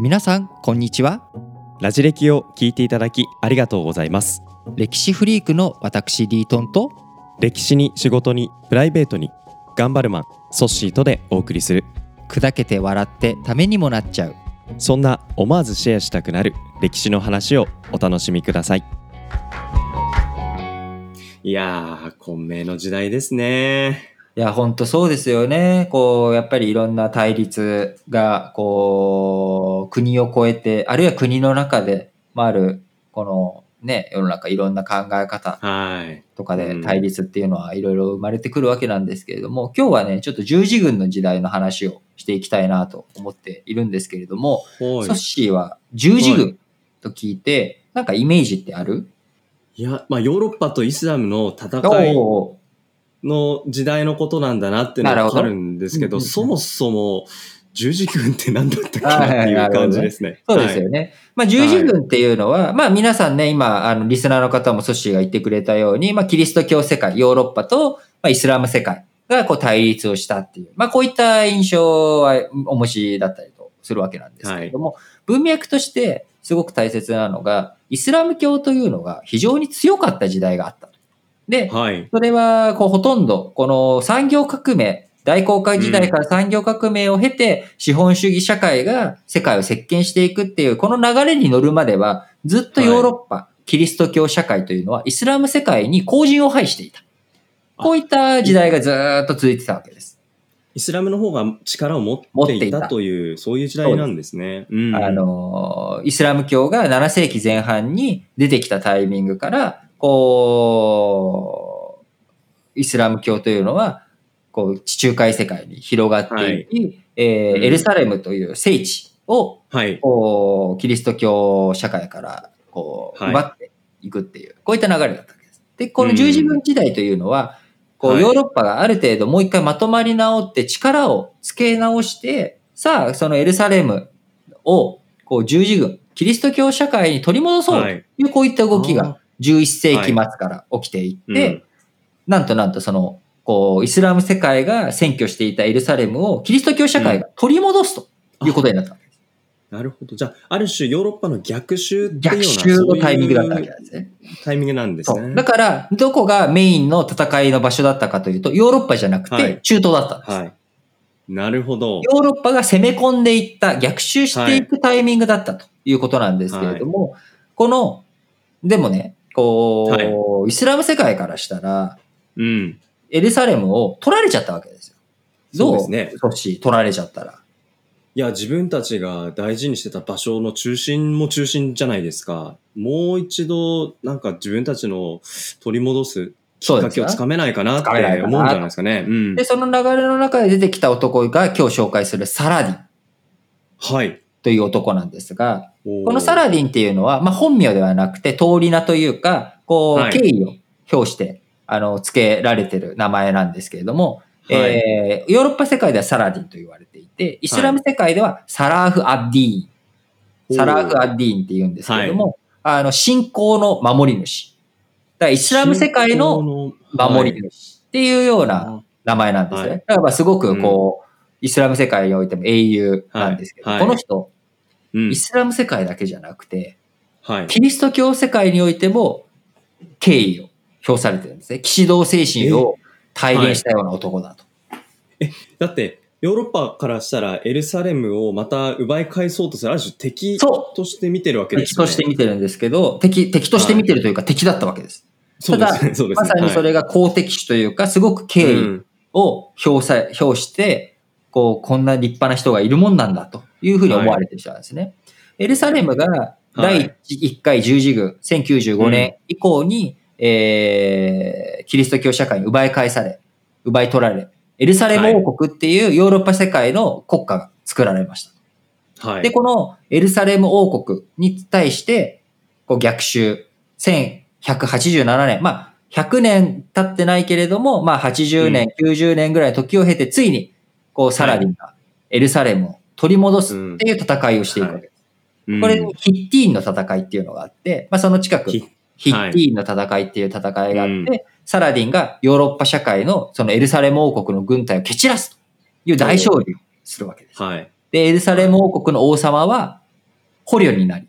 皆さんこんにちは。ラジ歴を聞いていただきありがとうございます。歴史フリークの私リートンと歴史に仕事にプライベートに頑張るマンソッシーとでお送りする。砕けて笑ってためにもなっちゃう。そんな思わずシェアしたくなる歴史の話をお楽しみください。いやー混迷の時代ですねいや、ほんとそうですよね。こう、やっぱりいろんな対立が、こう、国を超えて、あるいは国の中で、まあ、ある、この、ね、世の中いろんな考え方はい。とかで対立っていうのはいろいろ生まれてくるわけなんですけれども、今日はね、ちょっと十字軍の時代の話をしていきたいなと思っているんですけれども、はい。ソッシーは十字軍と聞いて、なんかイメージってある？いやまあヨーロッパとイスラムの戦いおの時代のことなんだなってのはわかるんですけど、うんうんうんそもそも十字軍って何だったっけっていう感じですね。そうですよね。まあ、十字軍っていうのは、まあ、皆さんね、今、あの、リスナーの方もソッシーが言ってくれたように、まあ、キリスト教世界、ヨーロッパと、まあ、イスラム世界が、こう、対立をしたっていう、まあ、こういった印象は、お持ちだったりとするわけなんですけれども、文脈として、すごく大切なのが、イスラム教というのが非常に強かった時代があった。で、はい。それは、こう、ほとんど、この産業革命、大航海時代から産業革命を経て、資本主義社会が世界を席巻していくっていう、この流れに乗るまでは、ずっとヨーロッパ、キリスト教社会というのは、イスラム世界に後陣を排していた。こういった時代がずーっと続いてたわけです。イスラムの方が力を持持っていたっていたという、そういう時代なんですね。うんあの、イスラム教が7世紀前半に出てきたタイミングから、こう、イスラム教というのは、こう、地中海世界に広がっていき、えーうん。エルサレムという聖地を、はい。こう、キリスト教社会から、こう、はい。奪っていくっていう、こういった流れだったわけです。で、この十字軍時代というのは、こう、はい。ヨーロッパがある程度もう一回まとまり直って力をつけ直して、さあ、そのエルサレムを、こう、十字軍、キリスト教社会に取り戻そうとはい。いう、こういった動きあが11世紀末から起きていって、うんなんとなんとその、こう、イスラム世界が占拠していたエルサレムをキリスト教社会が取り戻すということになった。なるほど。じゃあ、ある種ヨーロッパの逆襲っていう逆な襲のタイミングだったわけなんですね。タイミングなんです。ね。だから、どこがメインの戦いの場所だったかというと、ヨーロッパじゃなくはいて中東だったんです。はい。なるほど。ヨーロッパが攻め込んでいった、逆襲していくタイミングだったということなんですけれども、この、でもね、こう、イスラム世界からしたら、うん。エルサレムを取られちゃったわけですよ。どうそうですね。ソッシー取られちゃったら。いや、自分たちが大事にしてた場所の中心も中心じゃないですか。もう一度、なんか自分たちの取り戻すきっかけをつかめないかなって思うんじゃないですかね。うんで、。その流れの中で出てきた男が今日紹介するサラディンはい。という男なんですが、ここのサラディンっていうのは、まあ、本名ではなくて、通り名というか、こう、はい敬意を表して、あの、付けられてる名前なんですけれども、はい。えーヨーロッパ世界ではサラディンと言われていて、イスラム世界ではサラーフ・アッディー。ン、サラーフ・アッディーンって言うんですけれども、あの、信仰の守り主。だからイスラム世界の守り主っていうような名前なんですね。はい。だからまあすごくこう、イスラム世界においても英雄なんですけど、はい。この人、うん。イスラム世界だけじゃなくて、はい。キリスト教世界においても敬意を表されてるんですね。騎士道精神を体現したような男だと。だって、ヨーロッパからしたらエルサレムをまた奪い返そうとするある種敵そとして見てるわけで敵すね。として見てるんですけど、敵、敵として見てるというか敵だったわけです。そうですね。まさにそれが公敵種というか、すごく敬意うんを表さ、表して、こう、こんな立派な人がいるもんなんだというふうに思われてる人なんですね。エルサレムが第1回十字軍、1095年以降に、えーキリスト教社会に奪い返され、奪い取られ、エルサレム王国っていうヨーロッパ世界の国家が作られました。はい。で、このエルサレム王国に対して、こう逆襲、1187年、まあ、100年経ってないけれども、まあ、80年、90年ぐらいの時を経て、ついに、こう、サラディンがエルサレムを取り戻すっていう戦いをしていくわけです。うんこれにヒッティーンの戦いっていうのがあって、まあ、その近く、ヒヒッティーンの戦いっていう戦いがあって、サラディンがヨーロッパ社会のそのエルサレム王国の軍隊を蹴散らすという大勝利をするわけです。はい。で、エルサレム王国の王様は捕虜になり、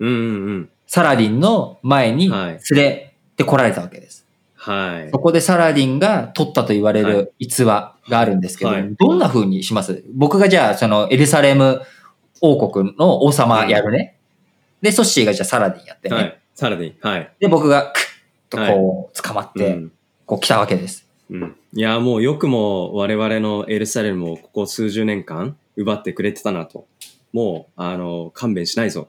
うんうんうん。サラディンの前に連れて来られたわけです。はいそ。こでサラディンが取ったと言われる逸話があるんですけど、はいどんな風にします？僕がじゃあ、そのエルサレム王国の王様やるね。で、ソッシーがじゃあサラディンやってね。はい。サラディン。はい。で、僕がクッとこう、捕まって、うんこう来たわけです。うん。いや、もうよくも我々のエルサレムをここ数十年間奪ってくれてたなと。もう、あの、勘弁しないぞ。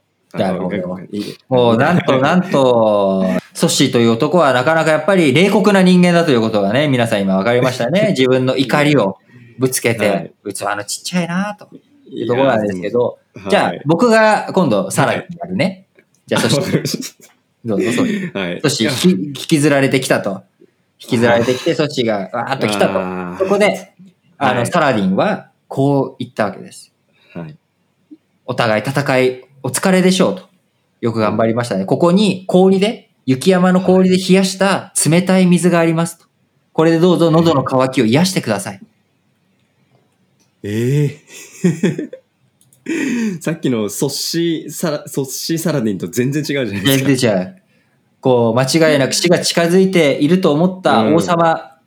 もうなんと なんと、ソッシーという男はなかなかやっぱり冷酷な人間だということがね、皆さん今分かりましたね。自分の怒りをぶつけはてい、器のちっちゃいなというところなんですけど、じゃあはい僕が今度サラディンやるね。じゃあソッシー、どうぞ、ソッシー。はい。ソッシー引き引きずられてきたと。引きずられてきて、ソッシーがわーっと来たと。そこで、あの、はいサラディンはこう言ったわけです。はい。お互い戦いお疲れでしょうと。よく頑張りましたね。ここに氷で、雪山の氷で冷やした冷たい水がありますと。これでどうぞ喉の渇きを癒してください。ええさっきのソッシーサラ、ソッシーサラディンと全然違うじゃないですか。全然違う。こう、間違いなく死が近づいていると思った王様、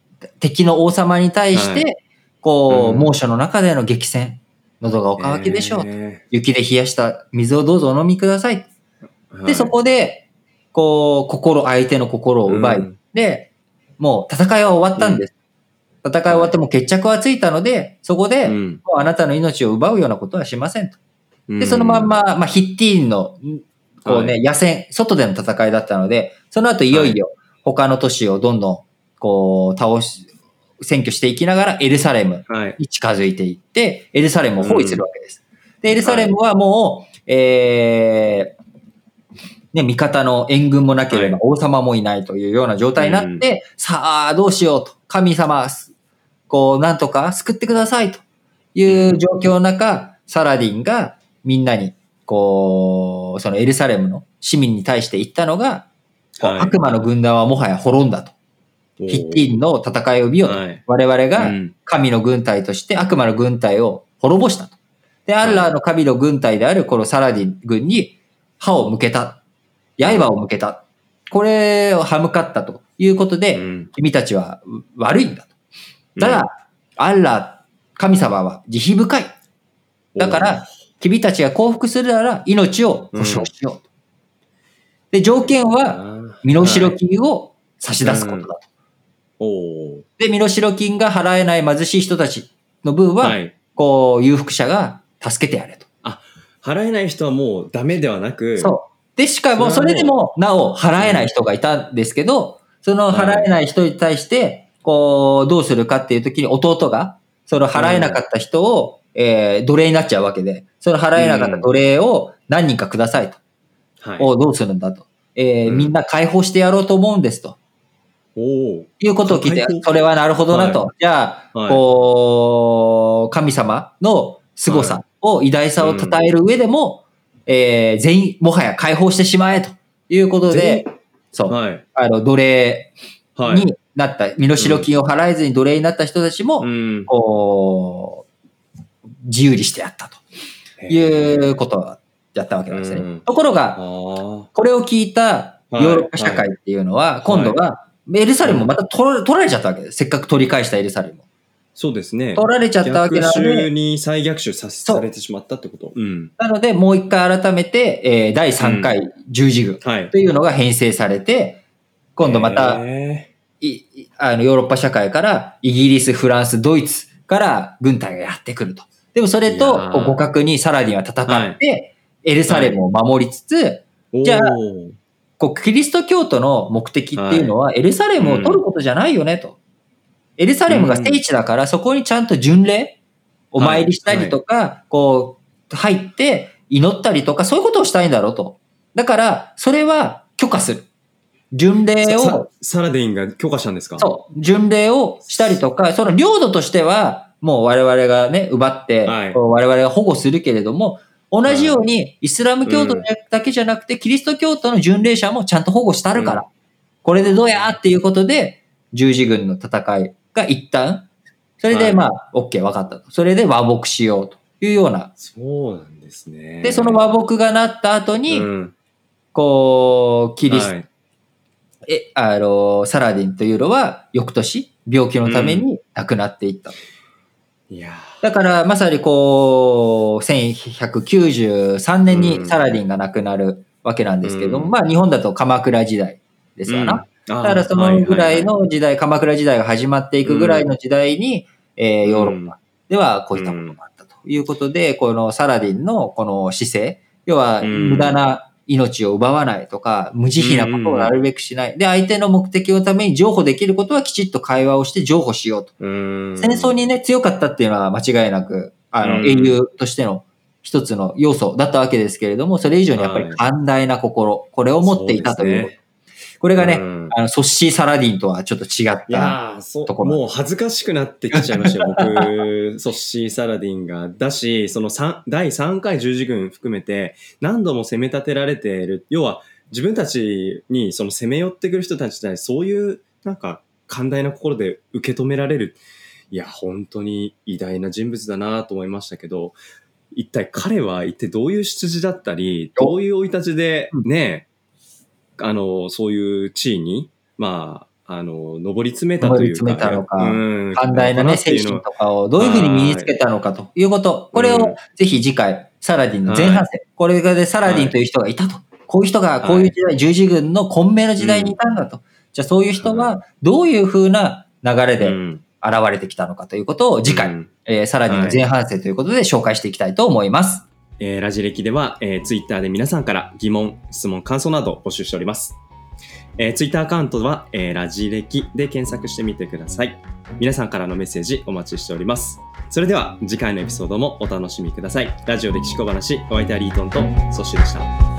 敵の王様に対して、はこう、うん猛暑の中での激戦。喉がお渇きでしょうと。え雪で冷やした水をどうぞお飲みください。ーで、そこで、こう、心、相手の心を奪い、うんで、もう戦いは終わったんです。戦い終わってもう決着はついたので、そこで、あなたの命を奪うようなことはしませんと。うんで、そのまんま、まあ、ヒッティーンの、こうね、は野戦、外での戦いだったので、その後いよいよ他の都市をどんどん、こう、倒し、占拠していきながらエルサレムはい。に近づいていって、エルサレムを包囲するわけです。で、エルサレムはもう、えー、ね、味方の援軍もなければは王様もいないというような状態になって、さあ、どうしようと。神様、すこう、なんとか救ってくださいという状況の中、サラディンがみんなに、こう、そのエルサレムの市民に対して言ったのが、はい悪魔の軍団はもはや滅んだと。ヒッティーンの戦いを見ようと。はい我々がうん神の軍隊として悪魔の軍隊を滅ぼしたと。で、アッラーの神の軍隊であるこのサラディン軍に歯を向けた。刃を向けた。これを歯向かったということで、うん君たちは悪いんだと。ただ、アッラー、神様は慈悲深い。だから、君たちが降伏するなら命を保証しようと。で、条件は、身代金を差し出すことだと。おおで、身代金が払えない貧しい人たちの分は、はい。こう、裕福者が助けてやれと。払えない人はもうダメではなく、そう。で、しかも、それでも、なお、払えない人がいたんですけど、その払えない人に対して、こう、どうするかっていう時に弟が、その払えなかった人を、えー奴隷になっちゃうわけで、その払えなかった奴隷を何人かくださいと。はい。おどうするんだと。えーうんみんな解放してやろうと思うんですと。おおいうことを聞いてそれはなるほどなと。じゃあ、はいこう、神様の凄さを、偉大さを称える上でも、えー全員、もはや解放してしまえということ全で、そう、はい。あの、奴隷はい。になった、身代金を払えずに奴隷になった人たちも、うん。こう、自由にしてやったということをやったわけなんですね。うんところが。これを聞いたヨーロッパ社会っていうのは、今度は、エルサレムもまた取ら取られちゃったわけです。せっかく取り返したエルサレムを。そうですね。取られちゃったわけなの逆襲で、に再逆襲さされてしまったってこと？うん。なので、もう一回改めて、えー第3回十字軍はい。というのが編成されて、今度また、へいいあのヨーロッパ社会から、イギリス、フランス、ドイツから軍隊がやってくると。でもそれと、互角にサラディンは戦って、エルサレムを守りつつ、ーじゃあこう、キリスト教徒の目的っていうのは、エルサレムを取ることじゃないよね、と。エルサレムが聖地だから、そこにちゃんと巡礼、お参りしたりとか、こう、入って祈ったりとか、そういうことをしたいんだろうと。だから、それは許可する。巡礼を、サラディンが許可したんですか？そう、巡礼をしたりとか、その領土としては、もう我々がね、奪って、はい。我々が保護するけれども、同じようにイスラム教徒うんだけじゃなくて、キリスト教徒の巡礼者もちゃんと保護したるから、うこれでどうやっていうことで、十字軍の戦いが一旦、それではい。まあ、OK、分かったと。それで和睦しようというような。そうなんですね。で、その和睦がなった後に、うん。こう、キリスト、はいえ、あの、サラディンというのは、翌年、病気のために亡くなっていった。いやだから、まさにこう、1193年にサラディンが亡くなるわけなんですけども、うん。まあ日本だと鎌倉時代ですよな。だだからそのぐらいの時代、鎌倉時代が始まっていくぐらいの時代に、えーヨーロッパではこういったことがあったということで、このサラディンのこの姿勢、要はうん無駄な命を奪わないとか、無慈悲なことをなるべくしない。で、相手の目的のために譲歩できることはきちっと会話をして譲歩しようと。うん戦争にね、強かったっていうのは間違いなく、あの、うん英雄としての一つの要素だったわけですけれども、それ以上にやっぱりはい寛大な心、これを持っていたという。これがね、うんあの、ソッシー・サラディンとはちょっと違った。ところもう恥ずかしくなってきちゃいましたよ、僕、ソッシー・サラディンが。だし、その三第3回十字軍含めて、何度も攻め立てられている。要は、自分たちにその攻め寄ってくる人たちにそういう、なんか、寛大な心で受け止められる。いや、本当に偉大な人物だなと思いましたけど、一体彼は一体どういう出自だったり、どういう生い立ちでね、あの、そういう地位に、まあ、あの、上り詰めたというか。上り詰めたのかうん寛大なね、精神とかをどういうふうに身につけたのかということ。これうんをぜひ次回、サラディンの前半戦。これがでサラディンという人がいたと。こういう人が、こういう時代、十字軍の混迷の時代にいたんだと。じゃあそういう人は、どういうふうな流れでうん現れてきたのかということを次回、うんえーサラディンの前半戦ということで紹介していきたいと思います。えーラジ歴では、えー、ツイッターで皆さんから疑問、質問、感想などを募集しております。えー、ツイッターアカウントは、えーラジ歴で検索してみてください。皆さんからのメッセージお待ちしております。それでは次回のエピソードもお楽しみください。ラジオ歴史小話、お相手はリートンとソッシュでした。